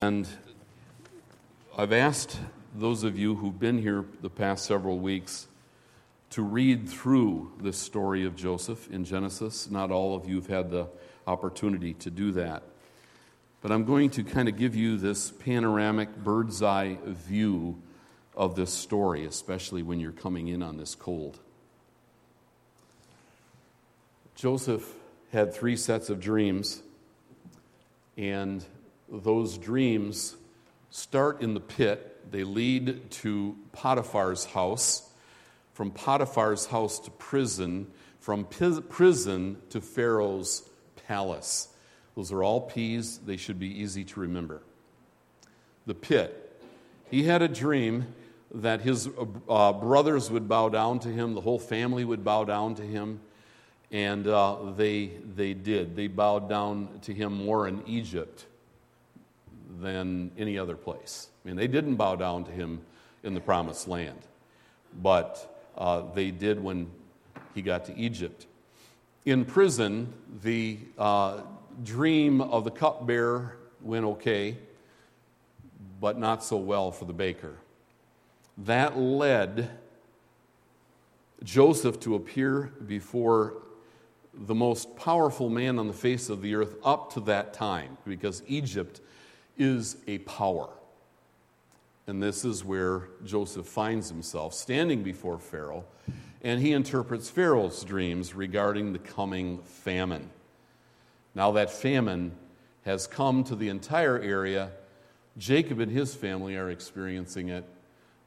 And I've asked those of you who've been here the past several weeks to read through this story of Joseph in Genesis. Not all of you have had the opportunity to do that. But I'm going to kind of give you this panoramic bird's eye view of this story, especially when you're coming in on this cold. Joseph had three sets of dreams, and those dreams start in the pit. They lead to Potiphar's house, from Potiphar's house to prison, from prison to Pharaoh's palace. Those are all P's. They should be easy to remember. The pit. He had a dream that his uh, brothers would bow down to him, the whole family would bow down to him, and uh, they, they did. They bowed down to him more in Egypt than any other place. I mean, they didn't bow down to him in the promised land, but uh, they did when he got to Egypt. In prison, the uh, dream of the cupbearer went okay, but not so well for the baker. That led Joseph to appear before the most powerful man on the face of the earth up to that time, because Egypt is a power. And this is where Joseph finds himself standing before Pharaoh, and he interprets Pharaoh's dreams regarding the coming famine. Now, that famine has come to the entire area. Jacob and his family are experiencing it.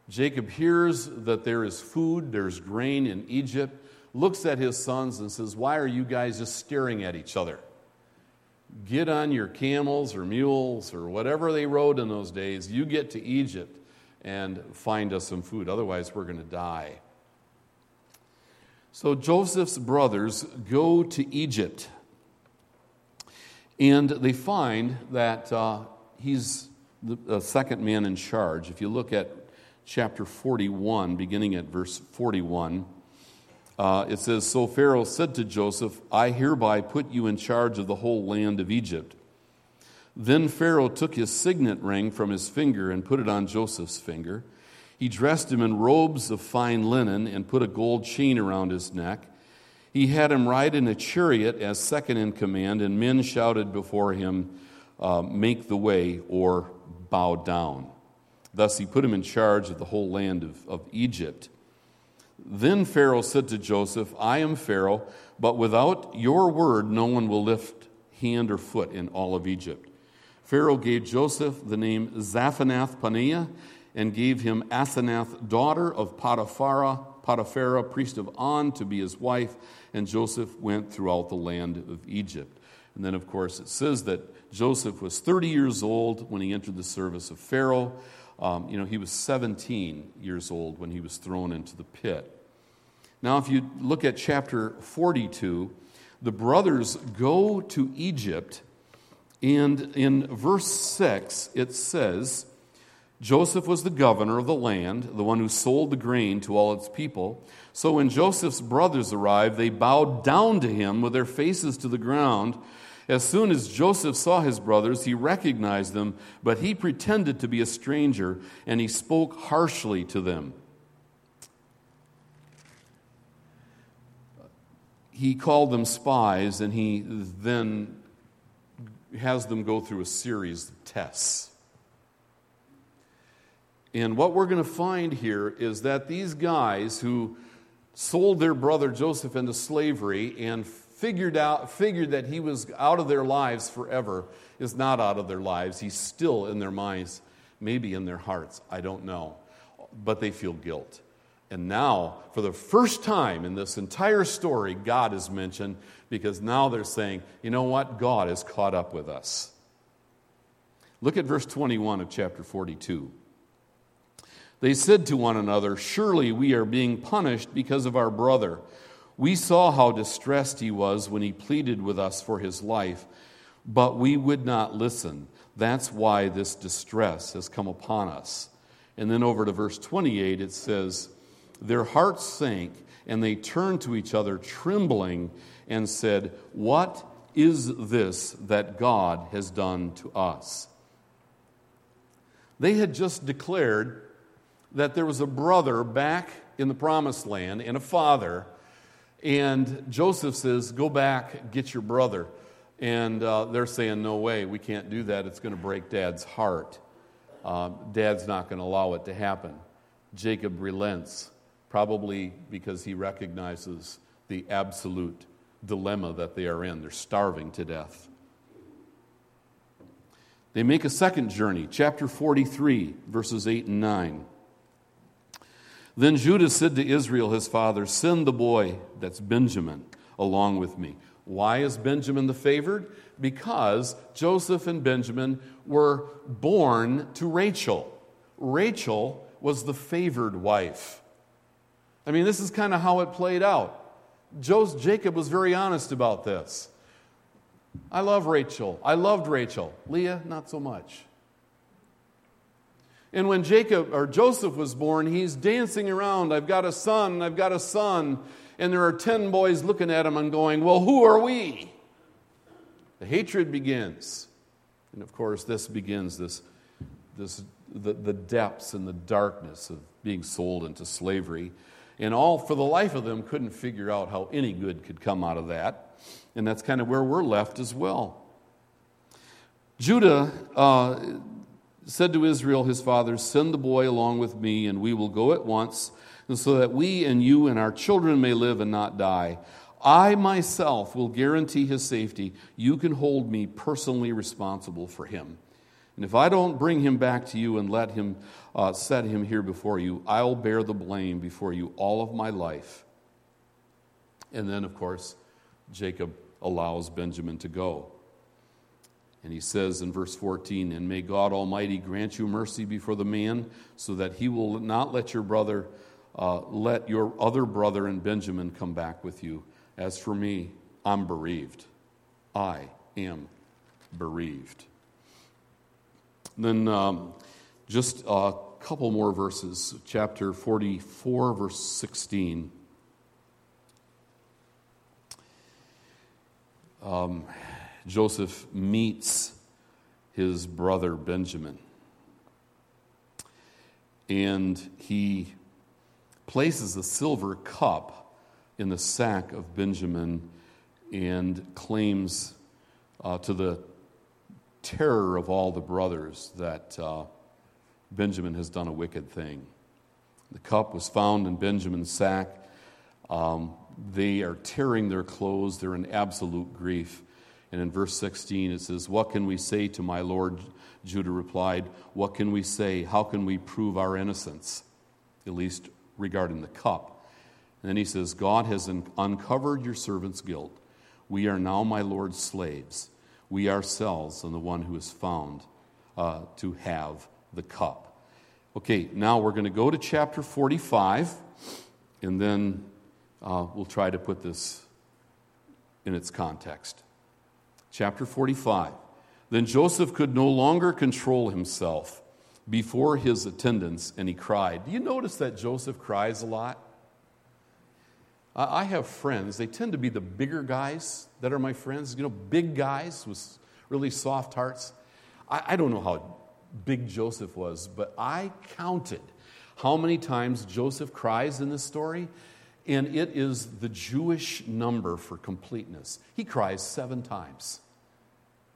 Jacob hears that there is food, there's grain in Egypt, looks at his sons and says, Why are you guys just staring at each other? Get on your camels or mules or whatever they rode in those days. You get to Egypt and find us some food. Otherwise, we're going to die. So Joseph's brothers go to Egypt. And they find that uh, he's the, the second man in charge. If you look at chapter 41, beginning at verse 41, uh, it says, So Pharaoh said to Joseph, I hereby put you in charge of the whole land of Egypt. Then Pharaoh took his signet ring from his finger and put it on Joseph's finger. He dressed him in robes of fine linen and put a gold chain around his neck. He had him ride in a chariot as second in command, and men shouted before him, uh, Make the way or bow down. Thus he put him in charge of the whole land of, of Egypt. Then Pharaoh said to Joseph, I am Pharaoh, but without your word, no one will lift hand or foot in all of Egypt. Pharaoh gave Joseph the name Zaphenath Paneah and gave him Asenath, daughter of Potiphar, Potiphar, priest of On, to be his wife. And Joseph went throughout the land of Egypt. And then, of course, it says that Joseph was 30 years old when he entered the service of Pharaoh. Um, you know, he was 17 years old when he was thrown into the pit. Now, if you look at chapter 42, the brothers go to Egypt, and in verse 6, it says, Joseph was the governor of the land, the one who sold the grain to all its people. So when Joseph's brothers arrived, they bowed down to him with their faces to the ground. As soon as Joseph saw his brothers, he recognized them, but he pretended to be a stranger, and he spoke harshly to them. He called them spies, and he then has them go through a series of tests. And what we're going to find here is that these guys who sold their brother Joseph into slavery and figured out figured that he was out of their lives forever is not out of their lives. He's still in their minds maybe in their hearts. I don't know. But they feel guilt. And now for the first time in this entire story god is mentioned because now they're saying you know what? God has caught up with us. Look at verse 21 of chapter 42 they said to one another surely we are being punished because of our brother we saw how distressed he was when he pleaded with us for his life, but we would not listen. That's why this distress has come upon us. And then over to verse 28, it says, Their hearts sank, and they turned to each other, trembling, and said, What is this that God has done to us? They had just declared that there was a brother back in the promised land and a father. And Joseph says, Go back, get your brother. And uh, they're saying, No way, we can't do that. It's going to break dad's heart. Uh, dad's not going to allow it to happen. Jacob relents, probably because he recognizes the absolute dilemma that they are in. They're starving to death. They make a second journey, chapter 43, verses 8 and 9. Then Judah said to Israel, his father, Send the boy, that's Benjamin, along with me. Why is Benjamin the favored? Because Joseph and Benjamin were born to Rachel. Rachel was the favored wife. I mean, this is kind of how it played out. Joseph, Jacob was very honest about this. I love Rachel. I loved Rachel. Leah, not so much. And when Jacob or Joseph was born, he's dancing around. I've got a son, I've got a son. And there are 10 boys looking at him and going, Well, who are we? The hatred begins. And of course, this begins this, this the, the depths and the darkness of being sold into slavery. And all, for the life of them, couldn't figure out how any good could come out of that. And that's kind of where we're left as well. Judah uh, said to Israel, his father, Send the boy along with me, and we will go at once, and so that we and you and our children may live and not die. I myself will guarantee his safety. You can hold me personally responsible for him. And if I don't bring him back to you and let him uh, set him here before you, I'll bear the blame before you all of my life. And then, of course, Jacob allows Benjamin to go. And he says in verse 14, And may God Almighty grant you mercy before the man, so that he will not let your brother, uh, let your other brother and Benjamin come back with you. As for me, I'm bereaved. I am bereaved. Then um, just a couple more verses, chapter 44, verse 16. Um, Joseph meets his brother Benjamin. And he places a silver cup in the sack of Benjamin and claims uh, to the terror of all the brothers that uh, Benjamin has done a wicked thing. The cup was found in Benjamin's sack. Um, they are tearing their clothes, they're in absolute grief. And in verse 16, it says, What can we say to my Lord? Judah replied, What can we say? How can we prove our innocence? At least regarding the cup. And then he says, God has uncovered your servant's guilt. We are now my Lord's slaves. We ourselves and the one who is found uh, to have the cup. Okay, now we're going to go to chapter 45, and then uh, we'll try to put this in its context chapter 45. Then Joseph could no longer control himself before his attendants, and he cried. Do you notice that Joseph cries a lot? I have friends, they tend to be the bigger guys that are my friends, you know, big guys with really soft hearts. I, I don't know how big Joseph was, but I counted how many times Joseph cries in this story, and it is the Jewish number for completeness. He cries seven times.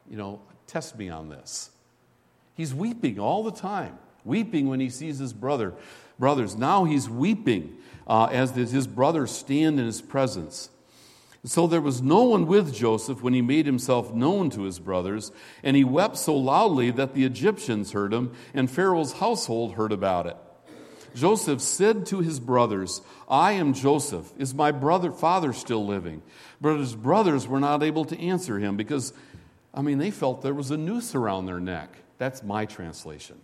You know, test me on this. He's weeping all the time, weeping when he sees his brother. Brothers, now he's weeping uh, as his brothers stand in his presence. So there was no one with Joseph when he made himself known to his brothers, and he wept so loudly that the Egyptians heard him, and Pharaoh's household heard about it. Joseph said to his brothers, I am Joseph. Is my brother father still living? But his brothers were not able to answer him because, I mean, they felt there was a noose around their neck. That's my translation.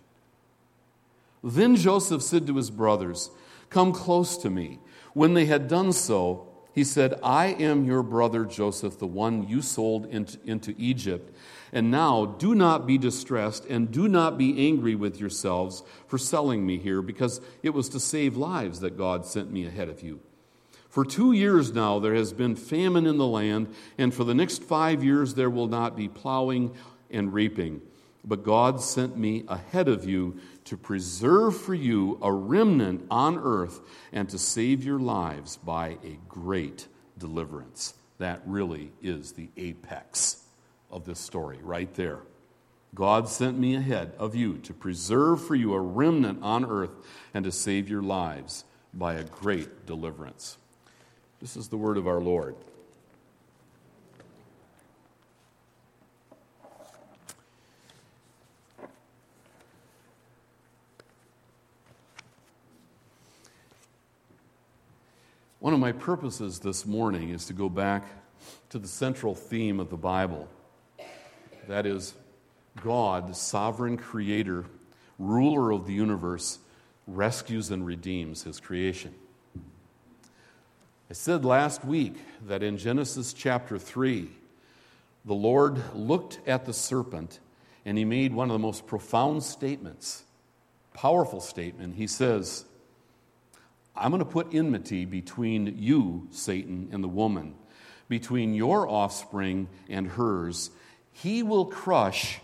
Then Joseph said to his brothers, Come close to me. When they had done so, he said, I am your brother Joseph, the one you sold into, into Egypt. And now do not be distressed and do not be angry with yourselves for selling me here, because it was to save lives that God sent me ahead of you. For two years now there has been famine in the land, and for the next five years there will not be plowing and reaping. but God sent me ahead of you to preserve for you a remnant on earth and to save your lives by a great deliverance. That really is the apex of this story, right there. God sent me ahead of you to preserve for you a remnant on earth and to save your lives by a great deliverance. This is the word of our Lord. One of my purposes this morning is to go back to the central theme of the Bible. That is, God, the sovereign creator, ruler of the universe, rescues and redeems his creation. I said last week that in Genesis chapter 3, the Lord looked at the serpent and he made one of the most profound statements, powerful statement. He says, I'm going to put enmity between you, Satan, and the woman, between your offspring and hers. He will crush,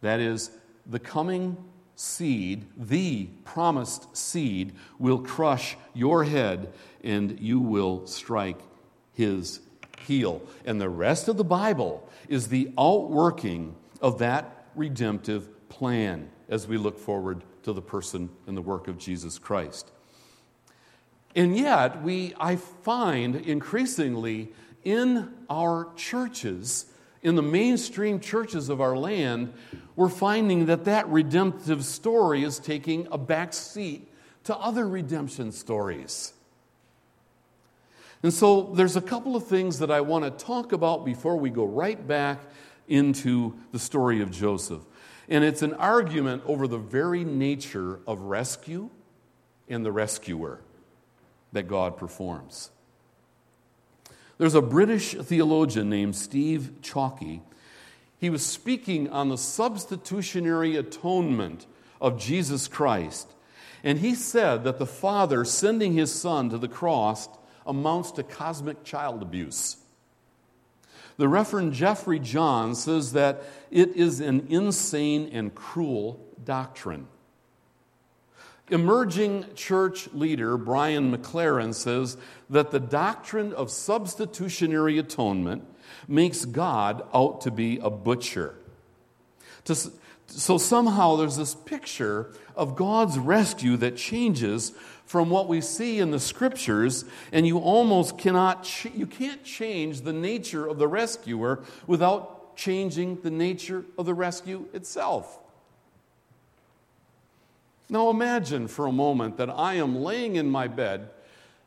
that is, the coming seed, the promised seed, will crush your head, and you will strike his heel. And the rest of the Bible is the outworking of that redemptive plan as we look forward to the person and the work of Jesus Christ. And yet, we, I find increasingly in our churches, in the mainstream churches of our land, we're finding that that redemptive story is taking a back seat to other redemption stories. And so there's a couple of things that I want to talk about before we go right back into the story of Joseph. And it's an argument over the very nature of rescue and the rescuer that God performs. There's a British theologian named Steve Chalke. He was speaking on the substitutionary atonement of Jesus Christ. And he said that the Father sending his Son to the cross amounts to cosmic child abuse. The Reverend Jeffrey John says that it is an insane and cruel doctrine. Emerging church leader Brian McLaren says that the doctrine of substitutionary atonement makes God out to be a butcher. so somehow there's this picture of God's rescue that changes from what we see in the scriptures and you almost cannot you can't change the nature of the rescuer without changing the nature of the rescue itself. Now imagine for a moment that I am laying in my bed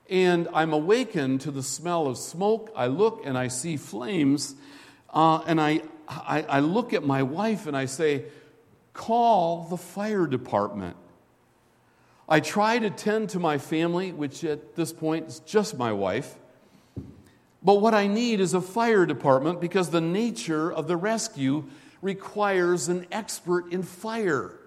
and I'm awakened to the smell of smoke. I look and I see flames, uh, and I, I, I look at my wife and I say, Call the fire department. I try to tend to my family, which at this point is just my wife. But what I need is a fire department because the nature of the rescue requires an expert in fire.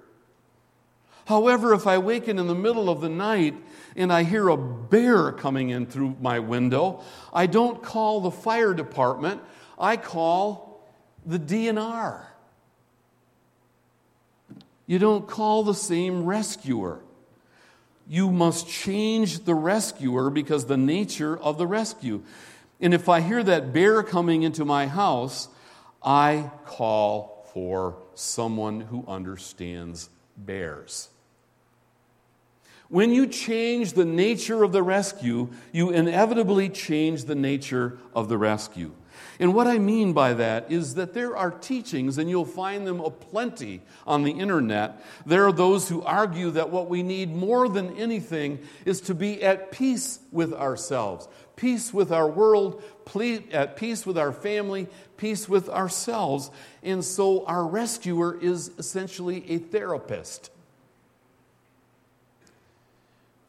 However, if I waken in the middle of the night and I hear a bear coming in through my window, I don't call the fire department, I call the DNR. You don't call the same rescuer. You must change the rescuer because the nature of the rescue. And if I hear that bear coming into my house, I call for someone who understands bears. When you change the nature of the rescue, you inevitably change the nature of the rescue. And what I mean by that is that there are teachings, and you'll find them aplenty on the internet. There are those who argue that what we need more than anything is to be at peace with ourselves, peace with our world, at peace with our family, peace with ourselves. And so our rescuer is essentially a therapist.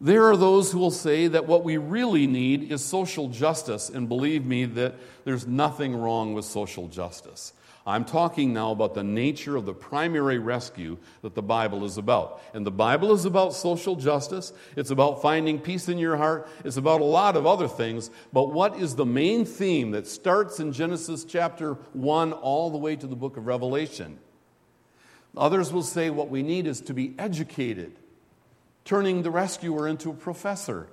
There are those who will say that what we really need is social justice, and believe me that there's nothing wrong with social justice. I'm talking now about the nature of the primary rescue that the Bible is about. And the Bible is about social justice, it's about finding peace in your heart, it's about a lot of other things. But what is the main theme that starts in Genesis chapter 1 all the way to the book of Revelation? Others will say what we need is to be educated, turning the rescuer into a professor.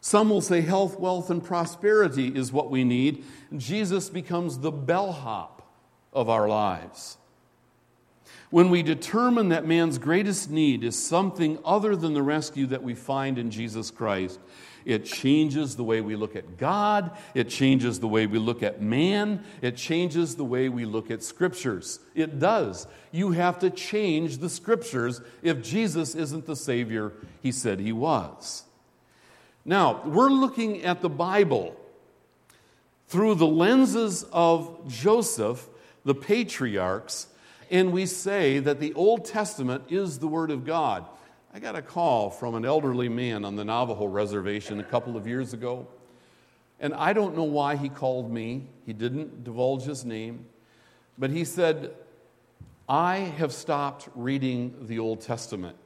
Some will say health, wealth, and prosperity is what we need. Jesus becomes the bellhop of our lives. When we determine that man's greatest need is something other than the rescue that we find in Jesus Christ, it changes the way we look at God, it changes the way we look at man, it changes the way we look at scriptures. It does. You have to change the scriptures if Jesus isn't the Savior he said he was. Now, we're looking at the Bible through the lenses of Joseph, the patriarchs, and we say that the Old Testament is the Word of God. I got a call from an elderly man on the Navajo reservation a couple of years ago, and I don't know why he called me. He didn't divulge his name, but he said, I have stopped reading the Old Testament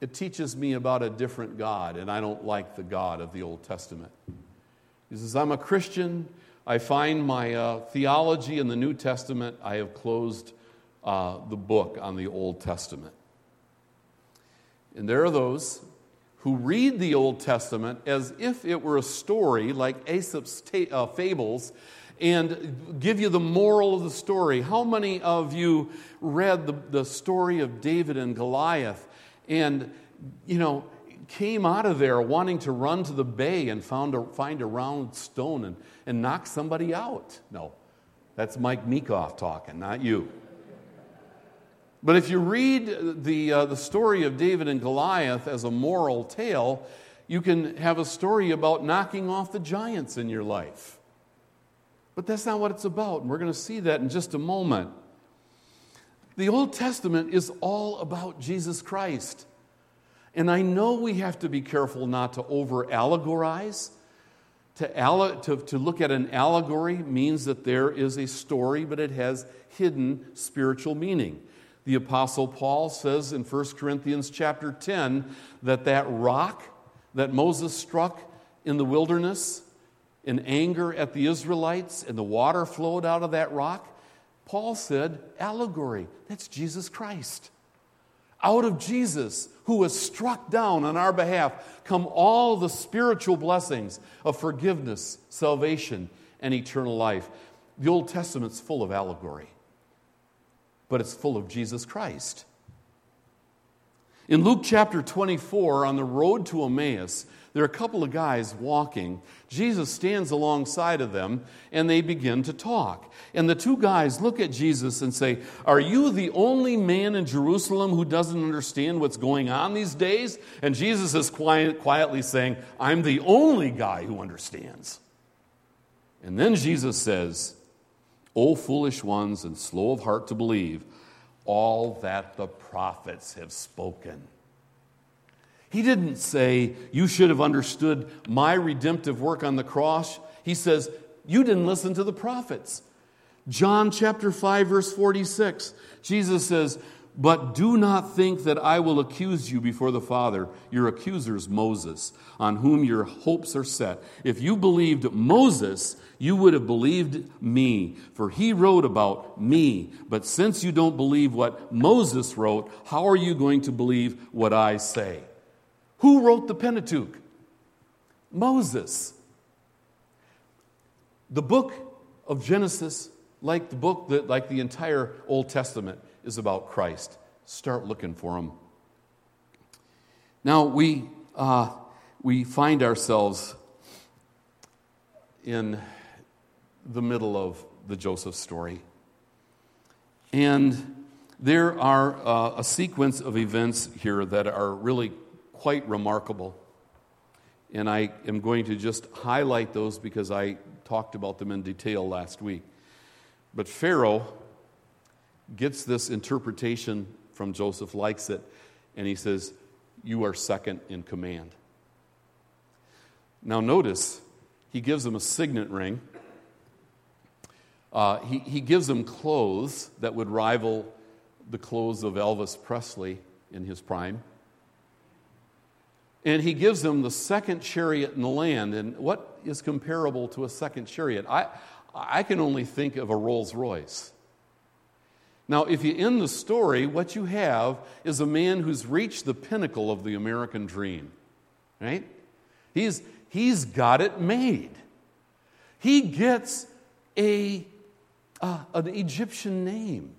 it teaches me about a different God, and I don't like the God of the Old Testament. He says, I'm a Christian. I find my uh, theology in the New Testament. I have closed uh, the book on the Old Testament. And there are those who read the Old Testament as if it were a story like Aesop's ta- uh, fables and give you the moral of the story. How many of you read the, the story of David and Goliath and, you know, came out of there wanting to run to the bay and found a, find a round stone and, and knock somebody out. No, that's Mike Meekoff talking, not you. But if you read the, uh, the story of David and Goliath as a moral tale, you can have a story about knocking off the giants in your life. But that's not what it's about, and we're going to see that in just a moment. The Old Testament is all about Jesus Christ. And I know we have to be careful not to over allegorize. To, to, to look at an allegory means that there is a story, but it has hidden spiritual meaning. The Apostle Paul says in 1 Corinthians chapter 10 that that rock that Moses struck in the wilderness in anger at the Israelites and the water flowed out of that rock, Paul said, allegory. That's Jesus Christ. Out of Jesus, who was struck down on our behalf, come all the spiritual blessings of forgiveness, salvation, and eternal life. The Old Testament's full of allegory, but it's full of Jesus Christ. In Luke chapter 24, on the road to Emmaus, there are a couple of guys walking. Jesus stands alongside of them and they begin to talk. And the two guys look at Jesus and say, Are you the only man in Jerusalem who doesn't understand what's going on these days? And Jesus is quiet, quietly saying, I'm the only guy who understands. And then Jesus says, O foolish ones and slow of heart to believe all that the prophets have spoken. He didn't say, You should have understood my redemptive work on the cross. He says, You didn't listen to the prophets. John chapter 5, verse 46, Jesus says, But do not think that I will accuse you before the Father. Your accuser is Moses, on whom your hopes are set. If you believed Moses, you would have believed me, for he wrote about me. But since you don't believe what Moses wrote, how are you going to believe what I say? Who wrote the Pentateuch? Moses. The book of Genesis, like the book that, like the entire Old Testament, is about Christ. Start looking for him. Now we uh, we find ourselves in the middle of the Joseph story, and there are uh, a sequence of events here that are really quite remarkable. And I am going to just highlight those because I talked about them in detail last week. But Pharaoh gets this interpretation from Joseph, likes it, and he says, You are second in command. Now, notice, he gives him a signet ring. Uh, he, he gives him clothes that would rival the clothes of Elvis Presley in his prime. And he gives them the second chariot in the land. And what is comparable to a second chariot? I, I can only think of a Rolls Royce. Now, if you end the story, what you have is a man who's reached the pinnacle of the American dream, right? He's, he's got it made. He gets a, uh, an Egyptian name.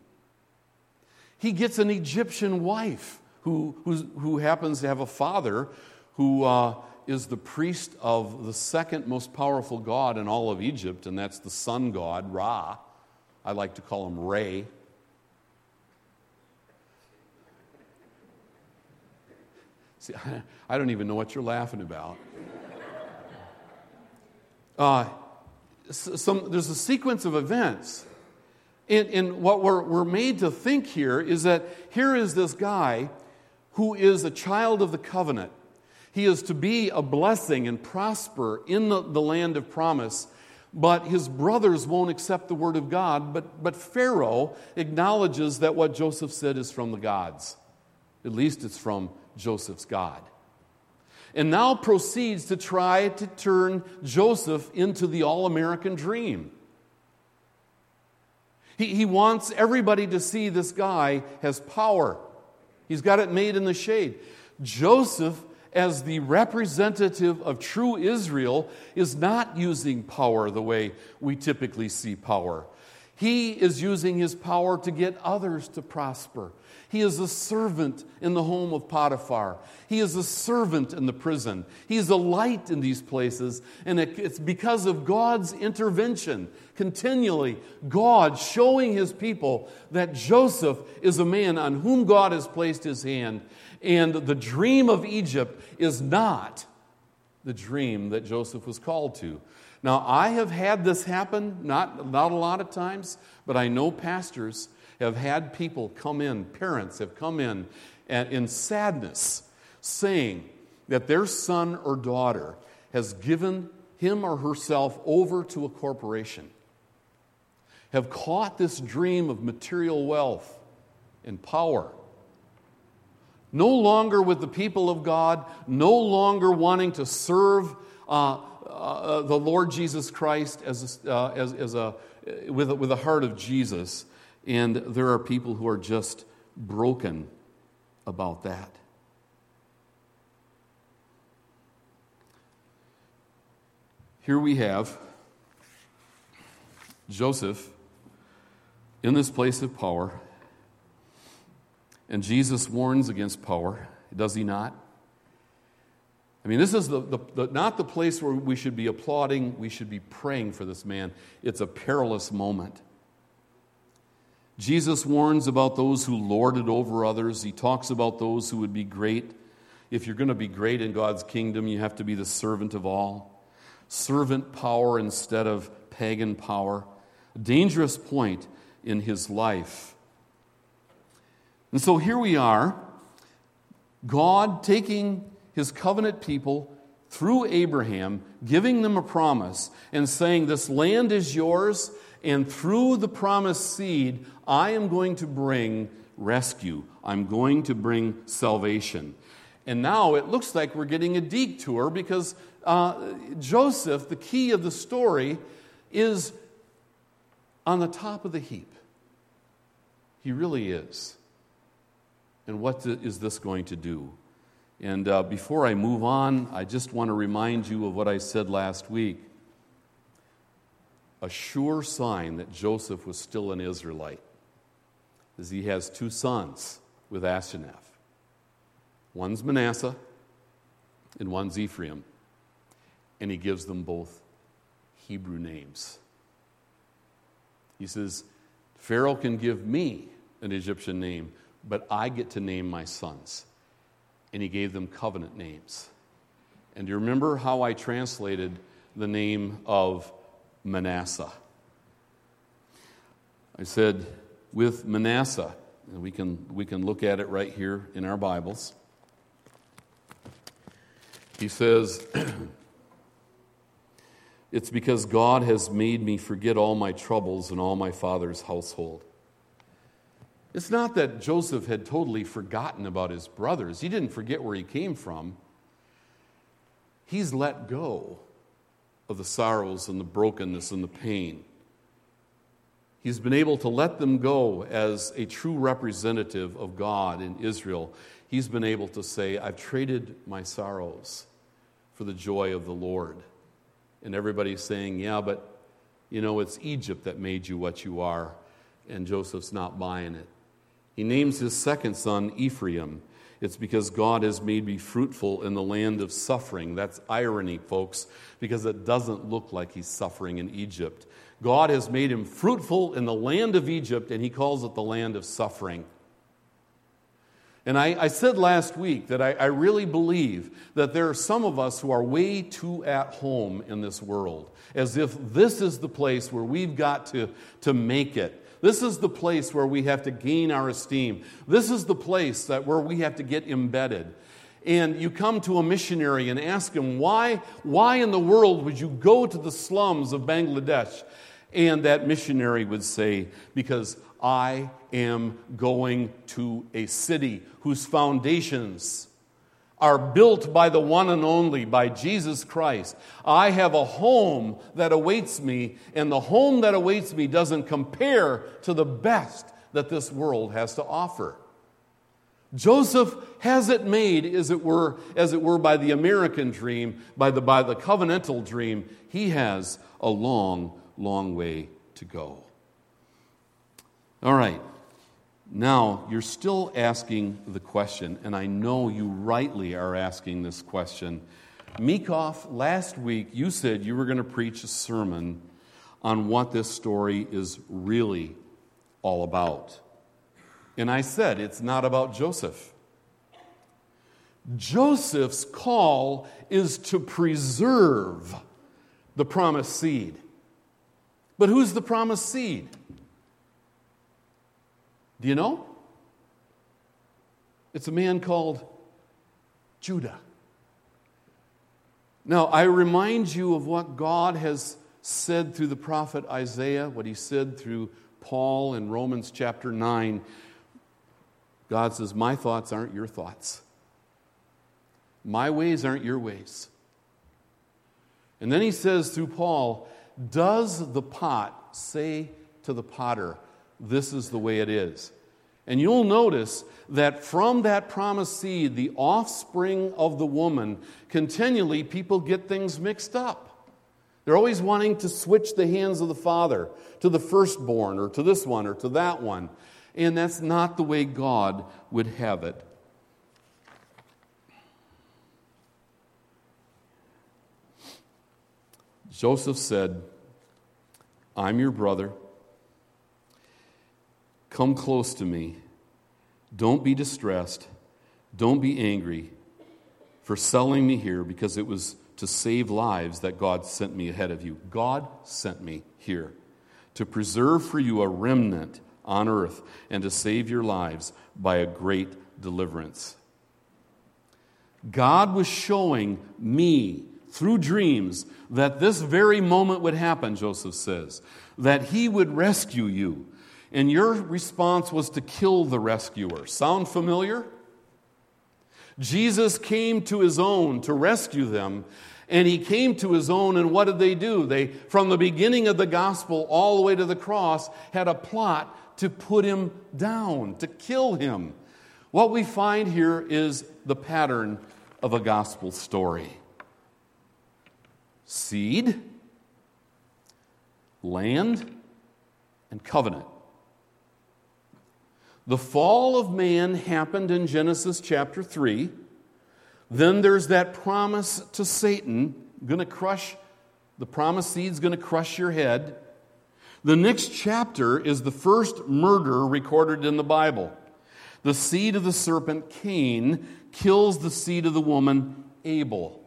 He gets an Egyptian wife who, who happens to have a father who uh, is the priest of the second most powerful god in all of Egypt, and that's the sun god, Ra. I like to call him Ray. See, I don't even know what you're laughing about. Uh, some, there's a sequence of events. And, and what we're, we're made to think here is that here is this guy who is a child of the covenant. He is to be a blessing and prosper in the, the land of promise. But his brothers won't accept the word of God. But, but Pharaoh acknowledges that what Joseph said is from the gods. At least it's from Joseph's God. And now proceeds to try to turn Joseph into the all American dream. He, he wants everybody to see this guy has power. He's got it made in the shade. Joseph, as the representative of true Israel, is not using power the way we typically see power. He is using his power to get others to prosper. He is a servant in the home of Potiphar. He is a servant in the prison. He is a light in these places. And it's because of God's intervention, continually, God showing his people that Joseph is a man on whom God has placed his hand. And the dream of Egypt is not the dream that Joseph was called to. Now, I have had this happen, not, not a lot of times, but I know pastors have had people come in, parents have come in and in sadness, saying that their son or daughter has given him or herself over to a corporation, have caught this dream of material wealth and power. No longer with the people of God, no longer wanting to serve uh, uh, the Lord Jesus Christ as a, uh, as, as a, with, a, with a heart of Jesus, and there are people who are just broken about that. Here we have Joseph in this place of power, and Jesus warns against power, does he not? I mean, this is the, the, the, not the place where we should be applauding, we should be praying for this man. It's a perilous moment. Jesus warns about those who lord it over others. He talks about those who would be great. If you're going to be great in God's kingdom, you have to be the servant of all. Servant power instead of pagan power. A dangerous point in his life. And so here we are, God taking his covenant people through Abraham, giving them a promise and saying, This land is yours, and through the promised seed, I am going to bring rescue. I'm going to bring salvation. And now it looks like we're getting a detour because uh, Joseph, the key of the story, is on the top of the heap. He really is. And what is this going to do? And uh, before I move on, I just want to remind you of what I said last week. A sure sign that Joseph was still an Israelite is he has two sons with Asenath. One's Manasseh and one's Ephraim. And he gives them both Hebrew names. He says, Pharaoh can give me an Egyptian name, but I get to name my sons and he gave them covenant names. And do you remember how I translated the name of Manasseh? I said, with Manasseh, and we can, we can look at it right here in our Bibles. He says, It's because God has made me forget all my troubles and all my father's household. It's not that Joseph had totally forgotten about his brothers, he didn't forget where he came from. He's let go of the sorrows and the brokenness and the pain. He's been able to let them go as a true representative of God in Israel. He's been able to say, I've traded my sorrows for the joy of the Lord. And everybody's saying, Yeah, but you know, it's Egypt that made you what you are. And Joseph's not buying it. He names his second son Ephraim. It's because God has made me fruitful in the land of suffering. That's irony, folks, because it doesn't look like he's suffering in Egypt. God has made him fruitful in the land of Egypt, and he calls it the land of suffering. And I, I said last week that I, I really believe that there are some of us who are way too at home in this world, as if this is the place where we've got to, to make it. This is the place where we have to gain our esteem. This is the place that where we have to get embedded. And you come to a missionary and ask him, why, why in the world would you go to the slums of Bangladesh? And that missionary would say, Because I am going to a city whose foundations are built by the one and only, by Jesus Christ. I have a home that awaits me, and the home that awaits me doesn't compare to the best that this world has to offer. Joseph has it made, as it were, as it were by the American dream, by the, by the covenantal dream. He has a long, long way to go. All right. Now, you're still asking the question, and I know you rightly are asking this question. Meekoff, last week you said you were going to preach a sermon on what this story is really all about. And I said it's not about Joseph. Joseph's call is to preserve the promised seed. But who's the promised seed? Do you know? It's a man called Judah. Now, I remind you of what God has said through the prophet Isaiah, what he said through Paul in Romans chapter 9. God says, My thoughts aren't your thoughts, my ways aren't your ways. And then he says through Paul, Does the pot say to the potter, this is the way it is. And you'll notice that from that promised seed, the offspring of the woman, continually people get things mixed up. They're always wanting to switch the hands of the father to the firstborn or to this one or to that one. And that's not the way God would have it. Joseph said, I'm your brother. Come close to me. Don't be distressed. Don't be angry for selling me here because it was to save lives that God sent me ahead of you. God sent me here to preserve for you a remnant on earth and to save your lives by a great deliverance. God was showing me through dreams that this very moment would happen, Joseph says, that he would rescue you and your response was to kill the rescuer. Sound familiar? Jesus came to his own to rescue them, and he came to his own, and what did they do? They, from the beginning of the gospel all the way to the cross, had a plot to put him down, to kill him. What we find here is the pattern of a gospel story seed, land, and covenant. The fall of man happened in Genesis chapter 3. Then there's that promise to Satan, going to crush, the promised seed's going to crush your head. The next chapter is the first murder recorded in the Bible. The seed of the serpent, Cain, kills the seed of the woman, Abel.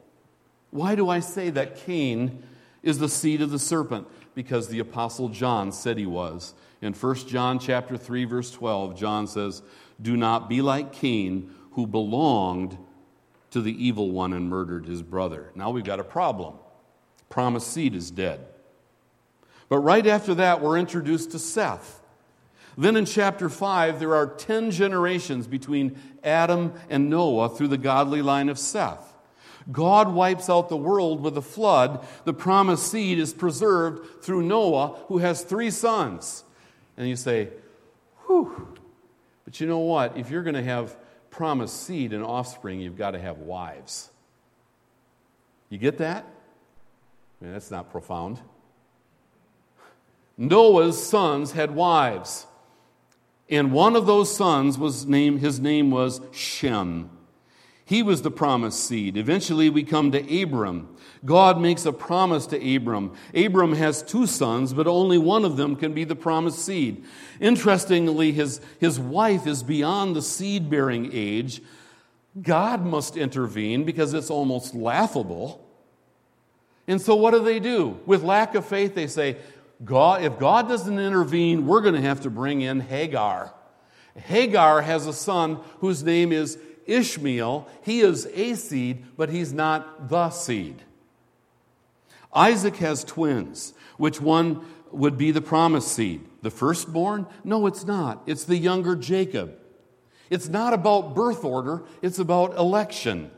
Why do I say that Cain is the seed of the serpent? Because the apostle John said he was. In 1 John chapter 3 verse 12, John says, "Do not be like Cain, who belonged to the evil one and murdered his brother." Now we've got a problem. Promised seed is dead. But right after that, we're introduced to Seth. Then in chapter 5, there are 10 generations between Adam and Noah through the godly line of Seth. God wipes out the world with a flood. The promised seed is preserved through Noah, who has three sons And you say, whew. But you know what? If you're going to have promised seed and offspring, you've got to have wives. You get that? I mean, that's not profound. Noah's sons had wives. And one of those sons was named, his name was Shem. He was the promised seed. Eventually, we come to Abram. God makes a promise to Abram. Abram has two sons, but only one of them can be the promised seed. Interestingly, his, his wife is beyond the seed bearing age. God must intervene because it's almost laughable. And so, what do they do? With lack of faith, they say, God, if God doesn't intervene, we're going to have to bring in Hagar. Hagar has a son whose name is Ishmael. He is a seed, but he's not the seed. Isaac has twins. Which one would be the promised seed? The firstborn? No, it's not. It's the younger Jacob. It's not about birth order, it's about election.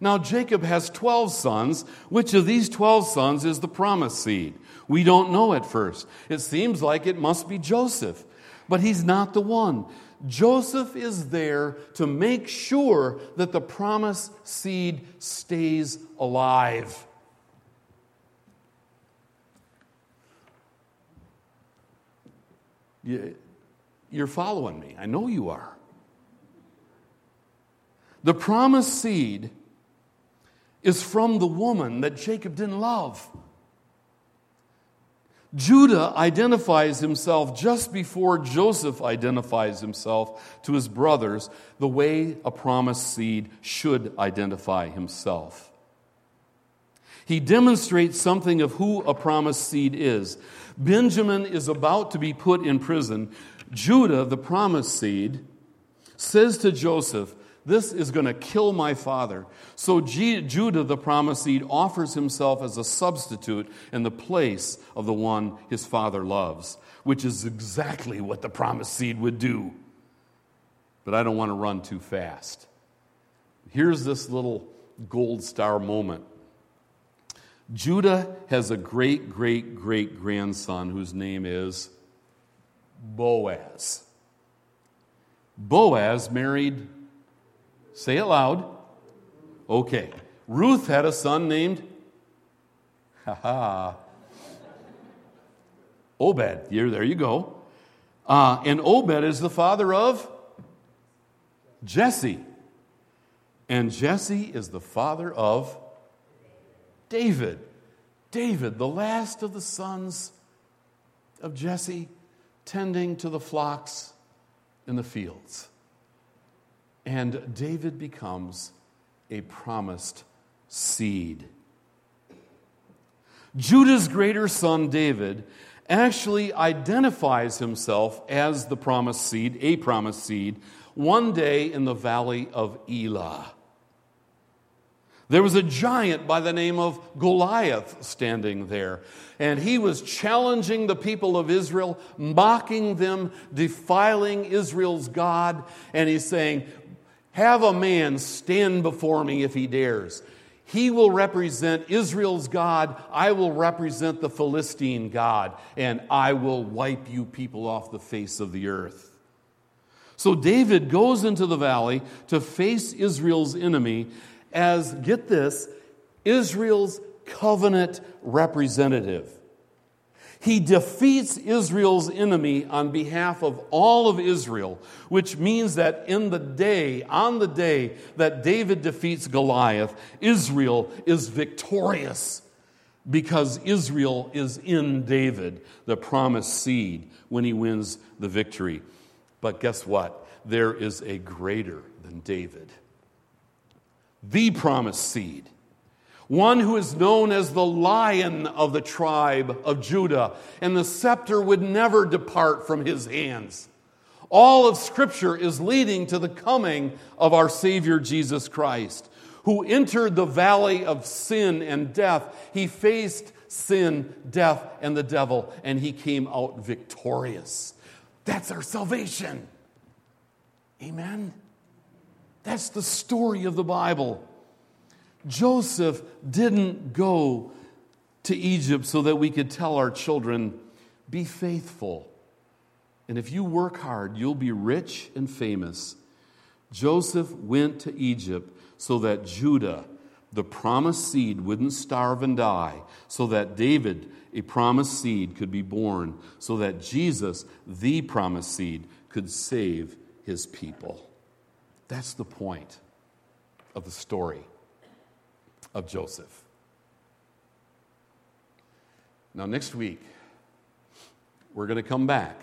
Now, Jacob has 12 sons. Which of these 12 sons is the promised seed? We don't know at first. It seems like it must be Joseph, but he's not the one. Joseph is there to make sure that the promised seed stays alive. You're following me. I know you are. The promised seed is from the woman that Jacob didn't love. Judah identifies himself just before Joseph identifies himself to his brothers the way a promised seed should identify himself. He demonstrates something of who a promised seed is. Benjamin is about to be put in prison. Judah, the promised seed, says to Joseph, this is going to kill my father. So Judah, the promised seed, offers himself as a substitute in the place of the one his father loves, which is exactly what the promised seed would do. But I don't want to run too fast. Here's this little gold star moment. Judah has a great, great, great grandson whose name is Boaz. Boaz married Say it loud. Okay. Ruth had a son named, ha ha, Obed. Here, there you go. Uh, and Obed is the father of Jesse. And Jesse is the father of David. David, the last of the sons of Jesse, tending to the flocks in the fields. And David becomes a promised seed. Judah's greater son, David, actually identifies himself as the promised seed, a promised seed, one day in the valley of Elah. There was a giant by the name of Goliath standing there, and he was challenging the people of Israel, mocking them, defiling Israel's God, and he's saying, have a man stand before me if he dares. He will represent Israel's God. I will represent the Philistine God, and I will wipe you people off the face of the earth. So David goes into the valley to face Israel's enemy as, get this, Israel's covenant representative. He defeats Israel's enemy on behalf of all of Israel, which means that in the day, on the day that David defeats Goliath, Israel is victorious because Israel is in David, the promised seed, when he wins the victory. But guess what? There is a greater than David, the promised seed one who is known as the lion of the tribe of Judah, and the scepter would never depart from his hands. All of Scripture is leading to the coming of our Savior Jesus Christ, who entered the valley of sin and death. He faced sin, death, and the devil, and he came out victorious. That's our salvation. Amen. That's the story of the Bible. Joseph didn't go to Egypt so that we could tell our children, be faithful. And if you work hard, you'll be rich and famous. Joseph went to Egypt so that Judah, the promised seed, wouldn't starve and die, so that David, a promised seed, could be born, so that Jesus, the promised seed, could save his people. That's the point of the story of Joseph. Now, next week, we're going to come back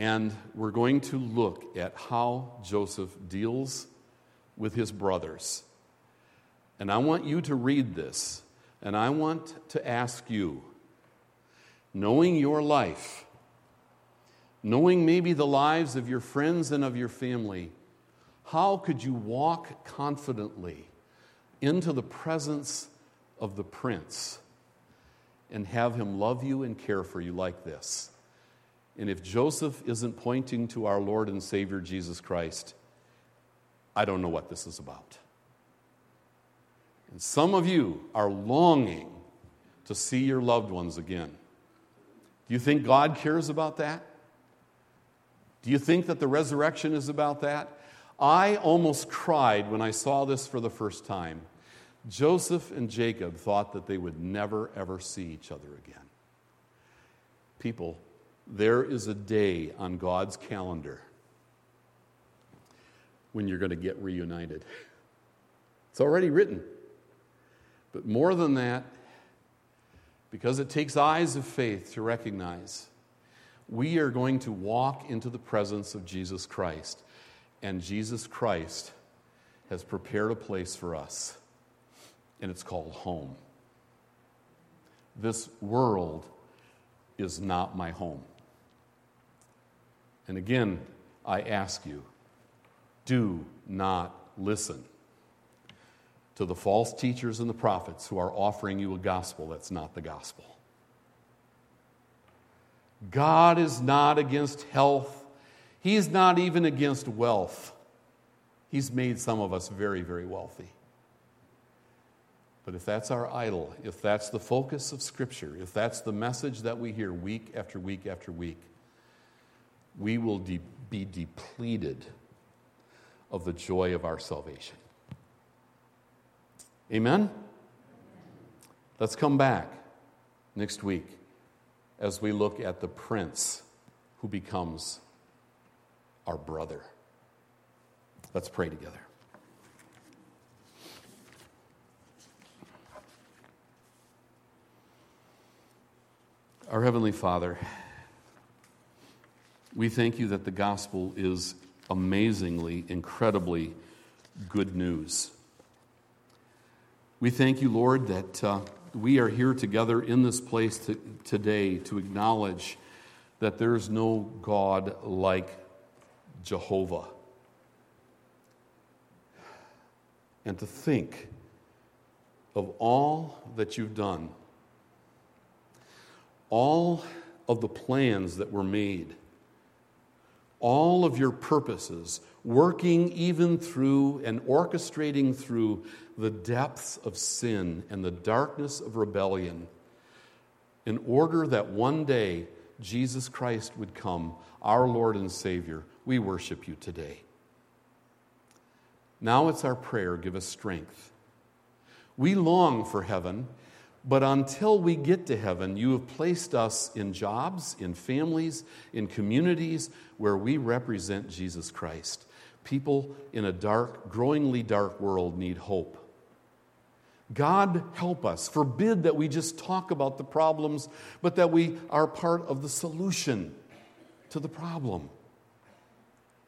and we're going to look at how Joseph deals with his brothers. And I want you to read this, and I want to ask you, knowing your life, knowing maybe the lives of your friends and of your family, how could you walk confidently into the presence of the prince and have him love you and care for you like this? And if Joseph isn't pointing to our Lord and Savior Jesus Christ, I don't know what this is about. And some of you are longing to see your loved ones again. Do you think God cares about that? Do you think that the resurrection is about that? I almost cried when I saw this for the first time. Joseph and Jacob thought that they would never, ever see each other again. People, there is a day on God's calendar when you're going to get reunited. It's already written. But more than that, because it takes eyes of faith to recognize, we are going to walk into the presence of Jesus Christ. And Jesus Christ has prepared a place for us, and it's called home. This world is not my home. And again, I ask you do not listen to the false teachers and the prophets who are offering you a gospel that's not the gospel. God is not against health, He's not even against wealth. He's made some of us very, very wealthy. But if that's our idol, if that's the focus of Scripture, if that's the message that we hear week after week after week, we will de- be depleted of the joy of our salvation. Amen? Let's come back next week as we look at the prince who becomes our brother. Let's pray together. Our Heavenly Father, we thank you that the gospel is amazingly, incredibly good news. We thank you, Lord, that uh, we are here together in this place to, today to acknowledge that there is no God like Jehovah. And to think of all that you've done, all of the plans that were made all of your purposes, working even through and orchestrating through the depths of sin and the darkness of rebellion, in order that one day Jesus Christ would come, our Lord and Savior. We worship you today. Now it's our prayer give us strength. We long for heaven but until we get to heaven, you have placed us in jobs, in families, in communities where we represent Jesus Christ. People in a dark, growingly dark world need hope. God help us. Forbid that we just talk about the problems, but that we are part of the solution to the problem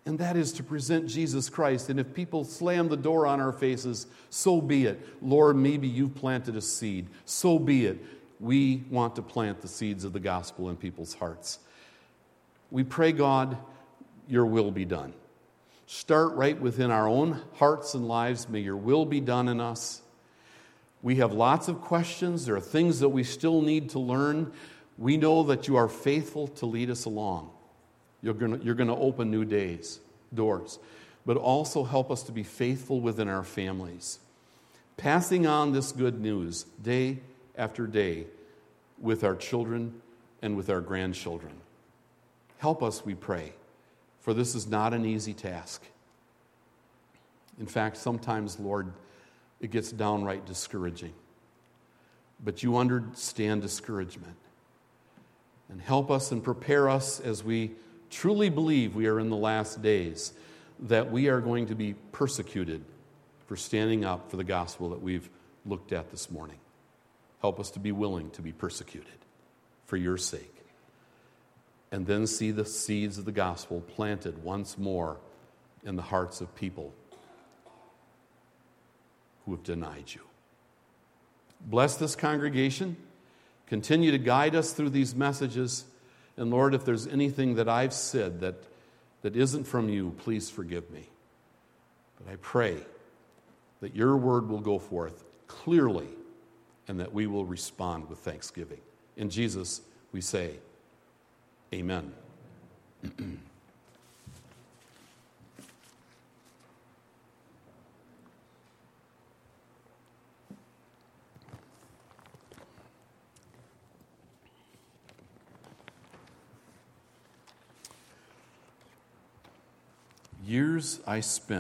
and that is to present Jesus Christ. And if people slam the door on our faces, so be it. Lord, maybe you've planted a seed. So be it. We want to plant the seeds of the gospel in people's hearts. We pray, God, your will be done. Start right within our own hearts and lives. May your will be done in us. We have lots of questions. There are things that we still need to learn. We know that you are faithful to lead us along. You're going you're to open new days, doors, but also help us to be faithful within our families. Passing on this good news day after day with our children and with our grandchildren. Help us, we pray, for this is not an easy task. In fact, sometimes, Lord, it gets downright discouraging. But you understand discouragement. And help us and prepare us as we truly believe we are in the last days, that we are going to be persecuted for standing up for the gospel that we've looked at this morning. Help us to be willing to be persecuted for your sake. And then see the seeds of the gospel planted once more in the hearts of people who have denied you. Bless this congregation. Continue to guide us through these messages. And Lord, if there's anything that I've said that, that isn't from you, please forgive me. But I pray that your word will go forth clearly and that we will respond with thanksgiving. In Jesus, we say, Amen. Years I spent